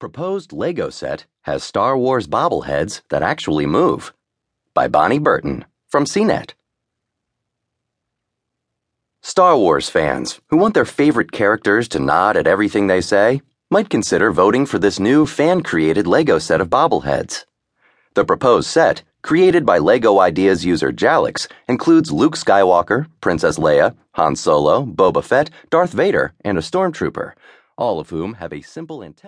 Proposed Lego set has Star Wars bobbleheads that actually move. By Bonnie Burton from CNET. Star Wars fans who want their favorite characters to nod at everything they say might consider voting for this new fan created Lego set of bobbleheads. The proposed set, created by LEGO Ideas user Jalix, includes Luke Skywalker, Princess Leia, Han Solo, Boba Fett, Darth Vader, and a Stormtrooper, all of whom have a simple intent.